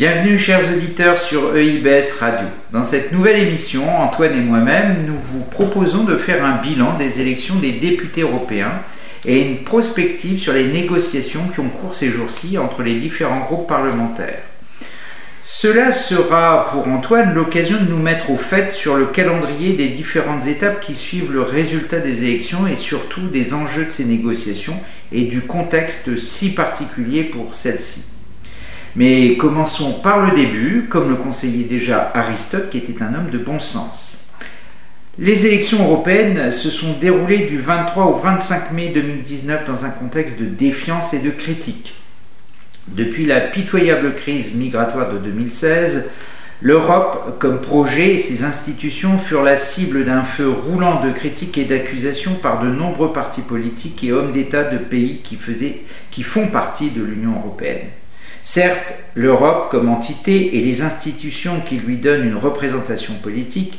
Bienvenue chers auditeurs sur EIBS Radio. Dans cette nouvelle émission, Antoine et moi-même, nous vous proposons de faire un bilan des élections des députés européens et une prospective sur les négociations qui ont cours ces jours-ci entre les différents groupes parlementaires. Cela sera pour Antoine l'occasion de nous mettre au fait sur le calendrier des différentes étapes qui suivent le résultat des élections et surtout des enjeux de ces négociations et du contexte si particulier pour celles-ci. Mais commençons par le début, comme le conseillait déjà Aristote qui était un homme de bon sens. Les élections européennes se sont déroulées du 23 au 25 mai 2019 dans un contexte de défiance et de critique. Depuis la pitoyable crise migratoire de 2016, l'Europe, comme projet et ses institutions, furent la cible d'un feu roulant de critiques et d'accusations par de nombreux partis politiques et hommes d'État de pays qui, qui font partie de l'Union européenne. Certes, l'Europe comme entité et les institutions qui lui donnent une représentation politique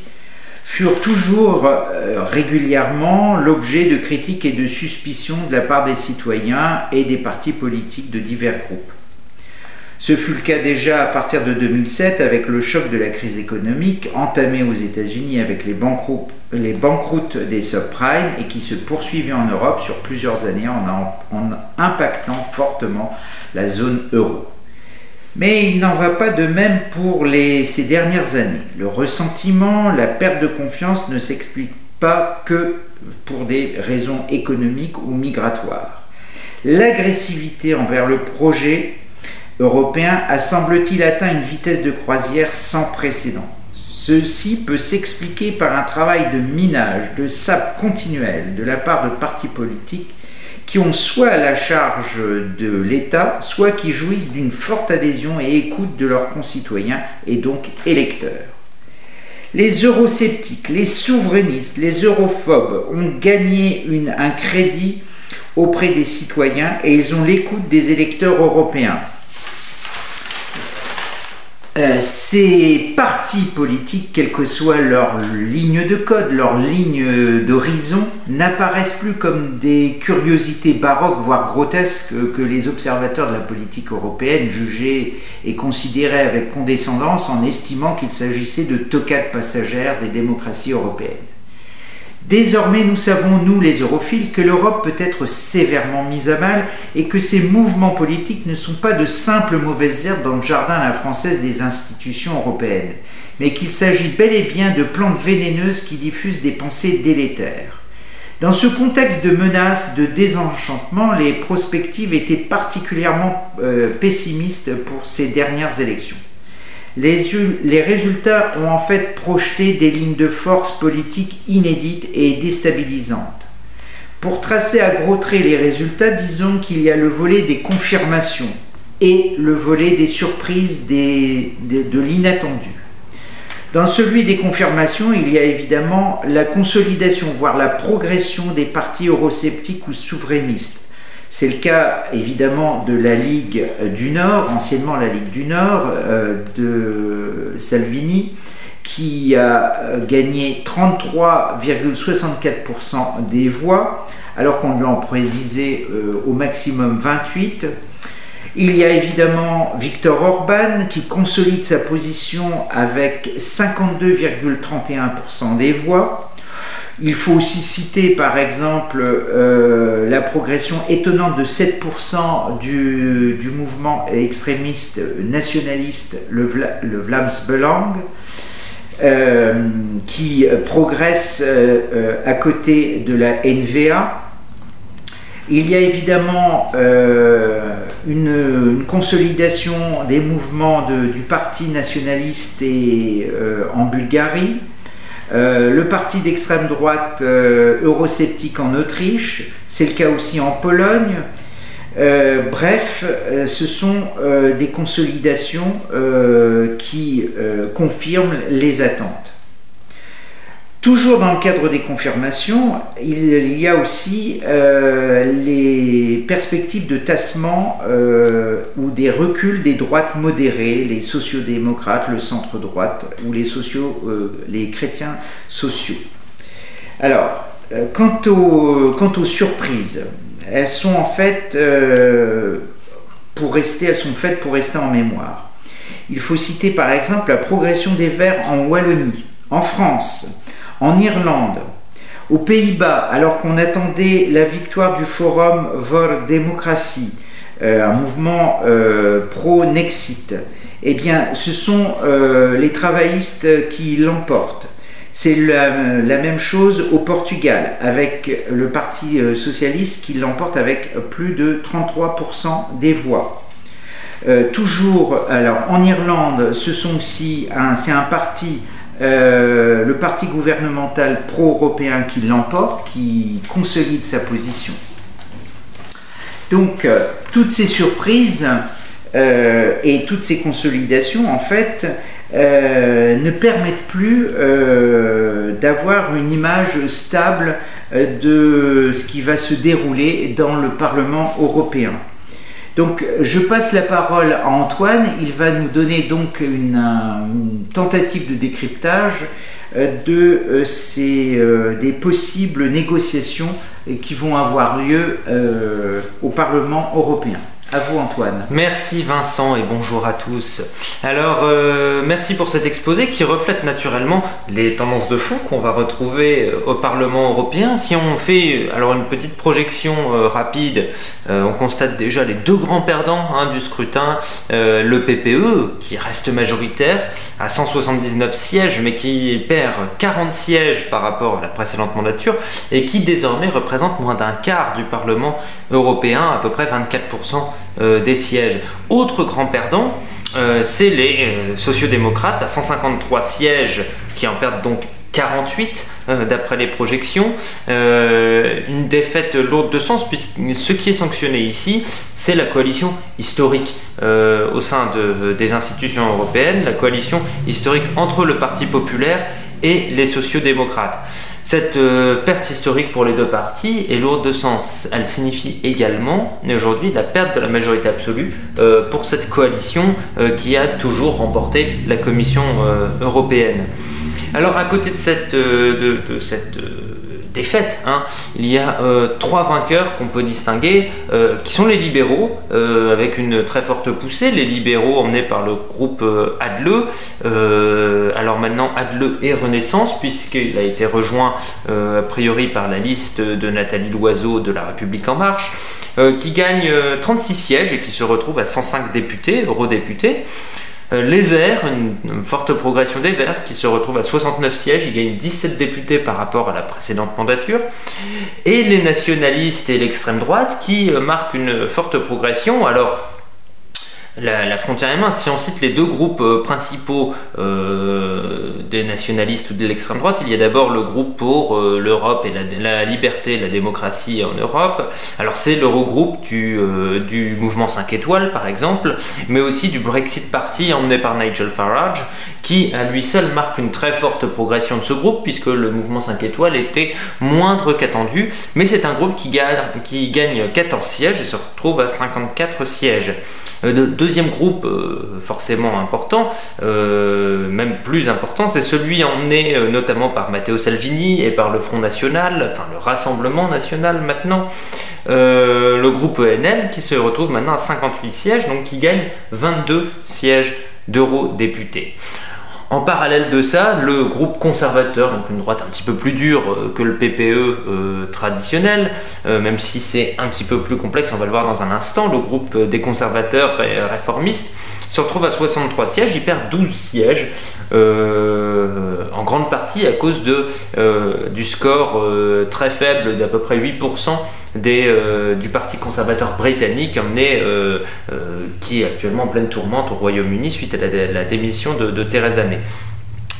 furent toujours euh, régulièrement l'objet de critiques et de suspicions de la part des citoyens et des partis politiques de divers groupes. Ce fut le cas déjà à partir de 2007 avec le choc de la crise économique entamé aux États-Unis avec les, banqueroutes des subprimes et qui se poursuivait en Europe sur plusieurs années en, impactant fortement la zone euro. Mais il n'en va pas de même pour ces dernières années. Le ressentiment, la perte de confiance ne s'explique pas que pour des raisons économiques ou migratoires. L'agressivité envers le projet européen a semble-t-il atteint une vitesse de croisière sans précédent. Ceci peut s'expliquer par un travail de minage, de sable continuel de la part de partis politiques qui ont soit la charge de l'État, soit qui jouissent d'une forte adhésion et écoute de leurs concitoyens et donc électeurs. Les eurosceptiques, les souverainistes, les europhobes ont gagné un crédit auprès des citoyens et ils ont l'écoute des électeurs européens. Euh, ces partis politiques, quelle que soit leur ligne de code, leur ligne d'horizon, n'apparaissent plus comme des curiosités baroques, voire grotesques, que les observateurs de la politique européenne jugeaient et considéraient avec condescendance en estimant qu'il s'agissait de tocades passagères des démocraties européennes. Désormais, nous savons, nous les europhiles, que l'Europe peut être sévèrement mise à mal et que ces mouvements politiques ne sont pas de simples mauvaises herbes dans le jardin à la française des institutions européennes, mais qu'il s'agit bel et bien de plantes vénéneuses qui diffusent des pensées délétères. Dans ce contexte de menaces, de désenchantement, les prospectives étaient particulièrement euh, pessimistes pour ces dernières élections les, résultats ont en fait projeté des lignes de force politiques inédites et déstabilisantes. Pour tracer à gros traits les résultats, disons qu'il y a le volet des confirmations et le volet des surprises de l'inattendu. Dans celui des confirmations, il y a évidemment la consolidation, voire la progression des partis eurosceptiques ou souverainistes c'est le cas évidemment de la Ligue du Nord, anciennement la Ligue du Nord, euh, de Salvini, qui a euh, gagné 33,64% des voix, alors qu'on lui en prédisait euh, au maximum 28. Il y a évidemment Viktor Orban qui consolide sa position avec 52,31% des voix. Il faut aussi citer par exemple euh, la progression étonnante de 7% du, mouvement extrémiste nationaliste, le, Belang, euh, qui progresse euh, à côté de la NVA. Il y a évidemment une, consolidation des mouvements du Parti nationaliste en Bulgarie. Euh, le parti d'extrême droite euh, eurosceptique en Autriche, c'est le cas aussi en Pologne. Euh, bref, ce sont des consolidations qui confirment les attentes. Toujours dans le cadre des confirmations, il y a aussi euh, les perspectives de tassement euh, ou des reculs des droites modérées, les sociodémocrates, le centre-droite ou les, sociaux, euh, les chrétiens sociaux. Alors, quant aux, quant aux, surprises, elles sont en fait pour rester, elles sont faites pour rester en mémoire. Il faut citer par exemple la progression des Verts en Wallonie, en France, en Irlande, aux Pays-Bas, alors qu'on attendait la victoire du Forum Vor Démocratie, euh, un mouvement euh, pro-Nexit, eh bien, ce sont euh, les travaillistes qui l'emportent. C'est la, même chose au Portugal, avec le Parti socialiste qui l'emporte avec plus de 33% des voix. toujours, alors en Irlande, ce sont aussi c'est un parti le parti gouvernemental pro-européen qui l'emporte, qui consolide sa position. Donc, euh, toutes ces surprises euh, et toutes ces consolidations, en fait, euh, ne permettent plus d'avoir une image stable de ce qui va se dérouler dans le Parlement européen. Donc je passe la parole à Antoine, il va nous donner donc une, tentative de décryptage de ces, des possibles négociations qui vont avoir lieu euh, au Parlement européen. À vous Antoine. Merci Vincent et bonjour à tous. Alors euh, merci pour cet exposé qui reflète naturellement les tendances de fond qu'on va retrouver euh, au Parlement européen. Si on fait alors une petite projection rapide, on constate déjà les deux grands perdants hein, du scrutin, le PPE qui reste majoritaire à 179 sièges mais qui perd 40 sièges par rapport à la précédente mandature et qui désormais représente moins d'un quart du Parlement européen, à peu près 24% euh, des sièges. Autre grand perdant, euh, c'est les euh, sociodémocrates à 153 sièges qui en perdent donc 48 d'après les projections. une défaite lourde de sens puisque ce qui est sanctionné ici, c'est la coalition historique au sein des institutions européennes, la coalition historique entre le Parti populaire et les sociodémocrates. Cette euh, perte historique pour les deux partis est lourde de sens. Elle signifie également aujourd'hui la perte de la majorité absolue euh, pour cette coalition euh, qui a toujours remporté la Commission européenne. Alors à côté de cette défaite. Hein. Il y a euh, trois vainqueurs qu'on peut distinguer, euh, qui sont les libéraux, euh, avec une très forte poussée. Les libéraux emmenés par le groupe Adle. alors maintenant, Adle et Renaissance, puisqu'il a été rejoint a priori par la liste de Nathalie Loiseau de La République En Marche, qui gagne 36 sièges et qui se retrouve à 105 députés, eurodéputés. Euh, les Verts, une, forte progression des Verts qui se retrouve à 69 sièges, ils gagnent 17 députés par rapport à la précédente mandature. Et les nationalistes et l'extrême droite qui euh, marquent une forte progression. Alors, la, frontière est mince. Si on cite les deux groupes euh, principaux euh, des nationalistes ou de l'extrême droite, il y a d'abord le groupe pour euh, l'Europe et la, liberté et la démocratie en Europe. Alors c'est l'Eurogroupe du, du mouvement 5 étoiles par exemple, mais aussi du Brexit Party emmené par Nigel Farage, qui à lui seul marque une très forte progression de ce groupe puisque le mouvement 5 étoiles était moindre qu'attendu, mais c'est un groupe qui gagne, qui gagne 14 sièges et se retrouve à 54 sièges. Deuxième groupe euh, forcément important, euh, même plus important, c'est celui emmené notamment par Matteo Salvini et par le Front National, enfin le Rassemblement National maintenant, le groupe ENL qui se retrouve maintenant à 58 sièges, donc qui gagne 22 sièges d'eurodéputés. En parallèle de ça, le groupe conservateur, donc une droite un petit peu plus dure euh, que le PPE euh, traditionnel, euh, même si c'est un petit peu plus complexe, on va le voir dans un instant, le groupe des conservateurs réformistes se retrouve à 63 sièges, il perd 12 sièges, en grande partie à cause de, du score très faible d'à peu près 8% des, euh, du Parti conservateur britannique emmené, euh, euh, qui est actuellement en pleine tourmente au Royaume-Uni suite à la, démission de, Theresa May.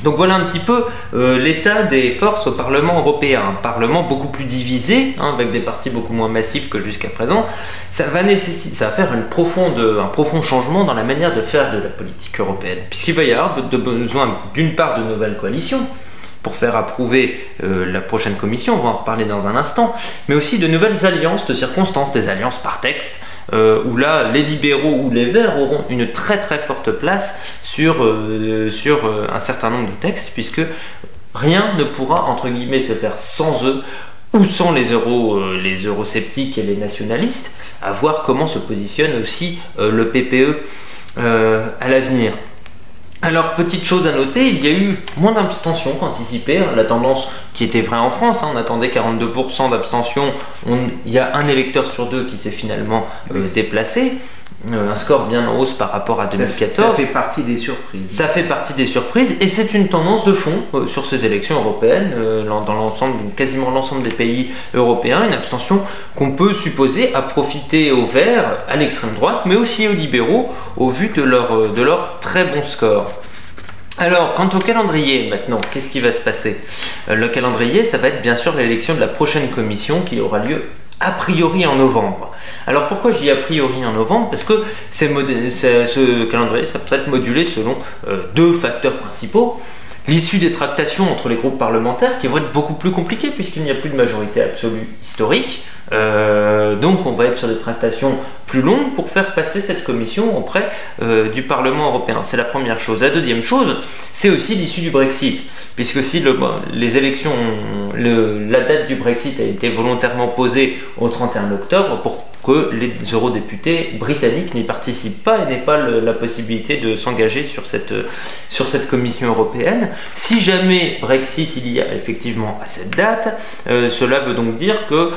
Donc voilà un petit peu l'état des forces au Parlement européen. Un Parlement beaucoup plus divisé, hein, avec des partis beaucoup moins massifs que jusqu'à présent. Ça va, nécessiter, ça va faire un profond changement dans la manière de faire de la politique européenne. Puisqu'il va y avoir besoin d'une part de nouvelles coalitions, pour faire approuver euh, la prochaine commission, on va en reparler dans un instant, mais aussi de nouvelles alliances de circonstances, des alliances par texte, euh, où là, les libéraux ou les verts auront une très très forte place sur, euh, sur un certain nombre de textes, puisque rien ne pourra, entre guillemets, se faire sans eux ou sans les, euro, les eurosceptiques et les nationalistes, à voir comment se positionne aussi le PPE à l'avenir. Alors, petite chose à noter, il y a eu moins d'abstention qu'anticipé. Hein. La tendance qui était vraie en France, hein, on attendait 42% d'abstention. Il y a un électeur sur deux qui s'est finalement euh, déplacé. Euh, un score bien en hausse par rapport à 2014. Ça fait, partie des surprises. Ça fait partie des surprises et c'est une tendance de fond euh, sur ces élections européennes, euh, dans l'ensemble, quasiment l'ensemble des pays européens, une abstention qu'on peut supposer à profiter aux Verts, à l'extrême droite, mais aussi aux libéraux, au vu de leur, de leur très bon score. Alors, quant au calendrier maintenant, qu'est-ce qui va se passer? Le calendrier, ça va être bien sûr l'élection de la prochaine commission qui aura lieu a priori en novembre. Alors pourquoi j'ai a priori en novembre? Parce que ce calendrier, ça peut être modulé selon euh, deux facteurs principaux. L'issue des tractations entre les groupes parlementaires qui vont être beaucoup plus compliquées puisqu'il n'y a plus de majorité absolue historique. Euh, donc on va être sur des tractations plus longues pour faire passer cette commission auprès euh, du Parlement européen. C'est la première chose. La deuxième chose, c'est aussi l'issue du Brexit. Puisque si le, les élections, la date du Brexit a été volontairement posée au 31 octobre pour que les eurodéputés britanniques n'y participent pas et n'aient pas la possibilité de s'engager sur cette, sur cette Commission européenne. Si jamais Brexit il y a effectivement à cette date, euh, cela veut donc dire que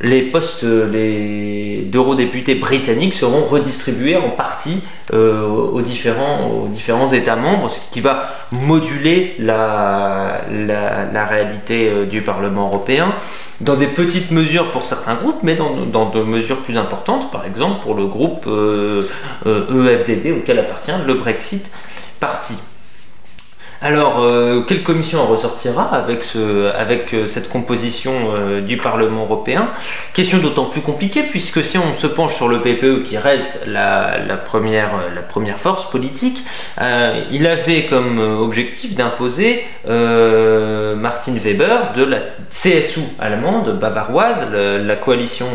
les postes d'eurodéputés britanniques seront redistribués en partie euh, aux, différents, aux différents États membres, ce qui va moduler la, la, réalité euh, du Parlement européen dans des petites mesures pour certains groupes, mais dans, dans de mesures plus importantes, par exemple pour le groupe euh, EFDD auquel appartient le Brexit Party. Alors, euh, quelle commission ressortira avec, euh, cette composition euh, du Parlement européen? Question d'autant plus compliquée puisque si on se penche sur le PPE qui reste la première force politique, il avait comme objectif d'imposer Martin Weber de la CSU allemande, bavaroise, la, coalition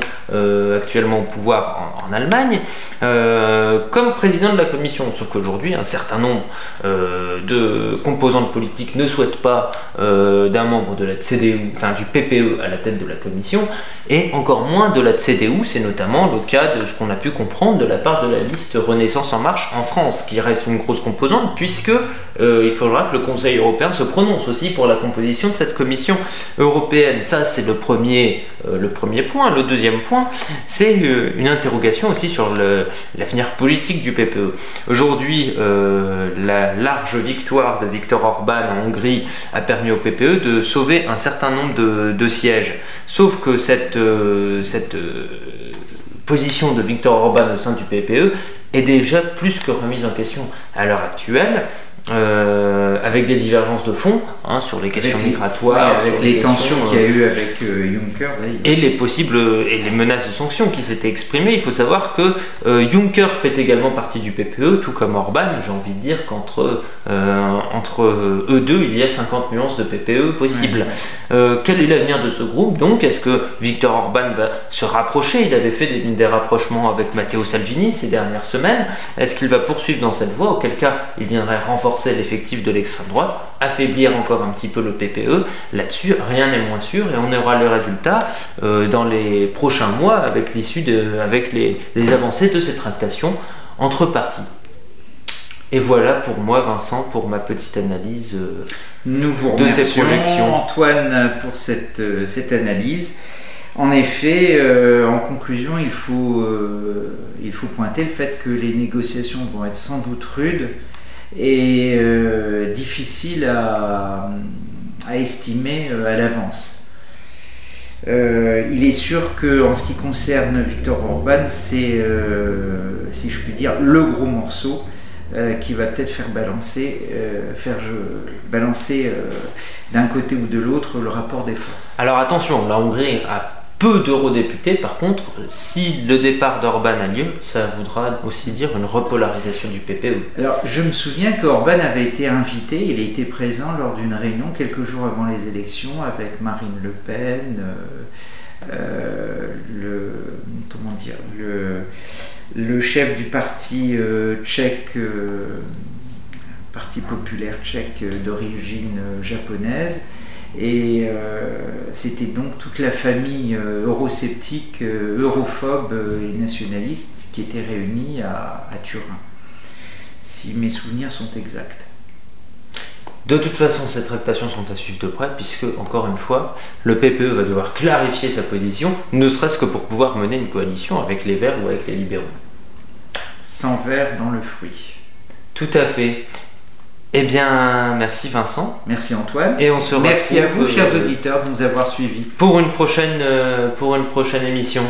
actuellement au pouvoir en, Allemagne, comme président de la commission. Sauf qu'aujourd'hui, un certain nombre de composante politique ne souhaite pas euh, d'un membre de la CDU, enfin du PPE à la tête de la commission, et encore moins de la CDU, c'est notamment le cas de ce qu'on a pu comprendre de la part de la liste Renaissance en marche en France, qui reste une grosse composante, puisque euh, il faudra que le Conseil européen se prononce aussi pour la composition de cette commission européenne. Ça, c'est le premier, euh, le premier point. Le deuxième point, c'est une interrogation aussi sur l'avenir politique du PPE. Aujourd'hui, la large victoire de Viktor Orban en Hongrie a permis au PPE de sauver un certain nombre de, sièges. Sauf que cette, euh, cette euh, position de Viktor Orban au sein du PPE est déjà plus que remise en question à l'heure actuelle. Euh, avec des divergences de fond hein, sur les questions migratoires, avec les, tensions qu'il y a eu avec Juncker et les possibles et les menaces de sanctions qui s'étaient exprimées. Il faut savoir que Juncker fait également partie du PPE, tout comme Orban. J'ai envie de dire qu'entre euh, entre eux deux, il y a 50 nuances de PPE possibles. Euh, quel est l'avenir de ce groupe Donc, est-ce que Victor Orban va se rapprocher? Il avait fait des, rapprochements avec Matteo Salvini ces dernières semaines. Est-ce qu'il va poursuivre dans cette voie? Auquel cas, il viendrait renforcer l'effectif de l'extrême droite, affaiblir encore un petit peu le PPE. Là-dessus, rien n'est moins sûr et on aura le résultat euh, dans les prochains mois avec l'issue de, avec les, les avancées de cette tractation entre partis. Et voilà pour moi, Vincent, pour ma petite analyse euh, Nous vous de ces projections. Antoine, pour cette, euh, cette analyse. En effet, euh, en conclusion, il faut, il faut pointer le fait que les négociations vont être sans doute rudes et difficiles à, à, estimer à l'avance. il est sûr que en ce qui concerne Victor Orban, c'est, si je puis dire, le gros morceau euh, qui va peut-être faire balancer, euh, faire balancer euh, d'un côté ou de l'autre le rapport des forces. Alors attention, la Hongrie a peu d'eurodéputés, par contre, si le départ d'Orban a lieu, ça voudra aussi dire une repolarisation du PPE. Alors je me souviens qu'Orban avait été invité, il a été présent lors d'une réunion quelques jours avant les élections avec Marine Le Pen, le comment dire le chef du parti euh, tchèque, euh, parti populaire tchèque d'origine euh, japonaise. Et c'était donc toute la famille eurosceptique, europhobe et nationaliste qui était réunie à, Turin, si mes souvenirs sont exacts. De toute façon, ces tractations sont à suivre de près, puisque, encore une fois, le PPE va devoir clarifier sa position, ne serait-ce que pour pouvoir mener une coalition avec les Verts ou avec les libéraux. Sans verre dans le fruit. Tout à fait. Eh bien, merci Vincent. Merci Antoine. Et on se Merci à vous, chers euh, auditeurs, de nous avoir suivis. Pour une prochaine, euh, pour une prochaine émission.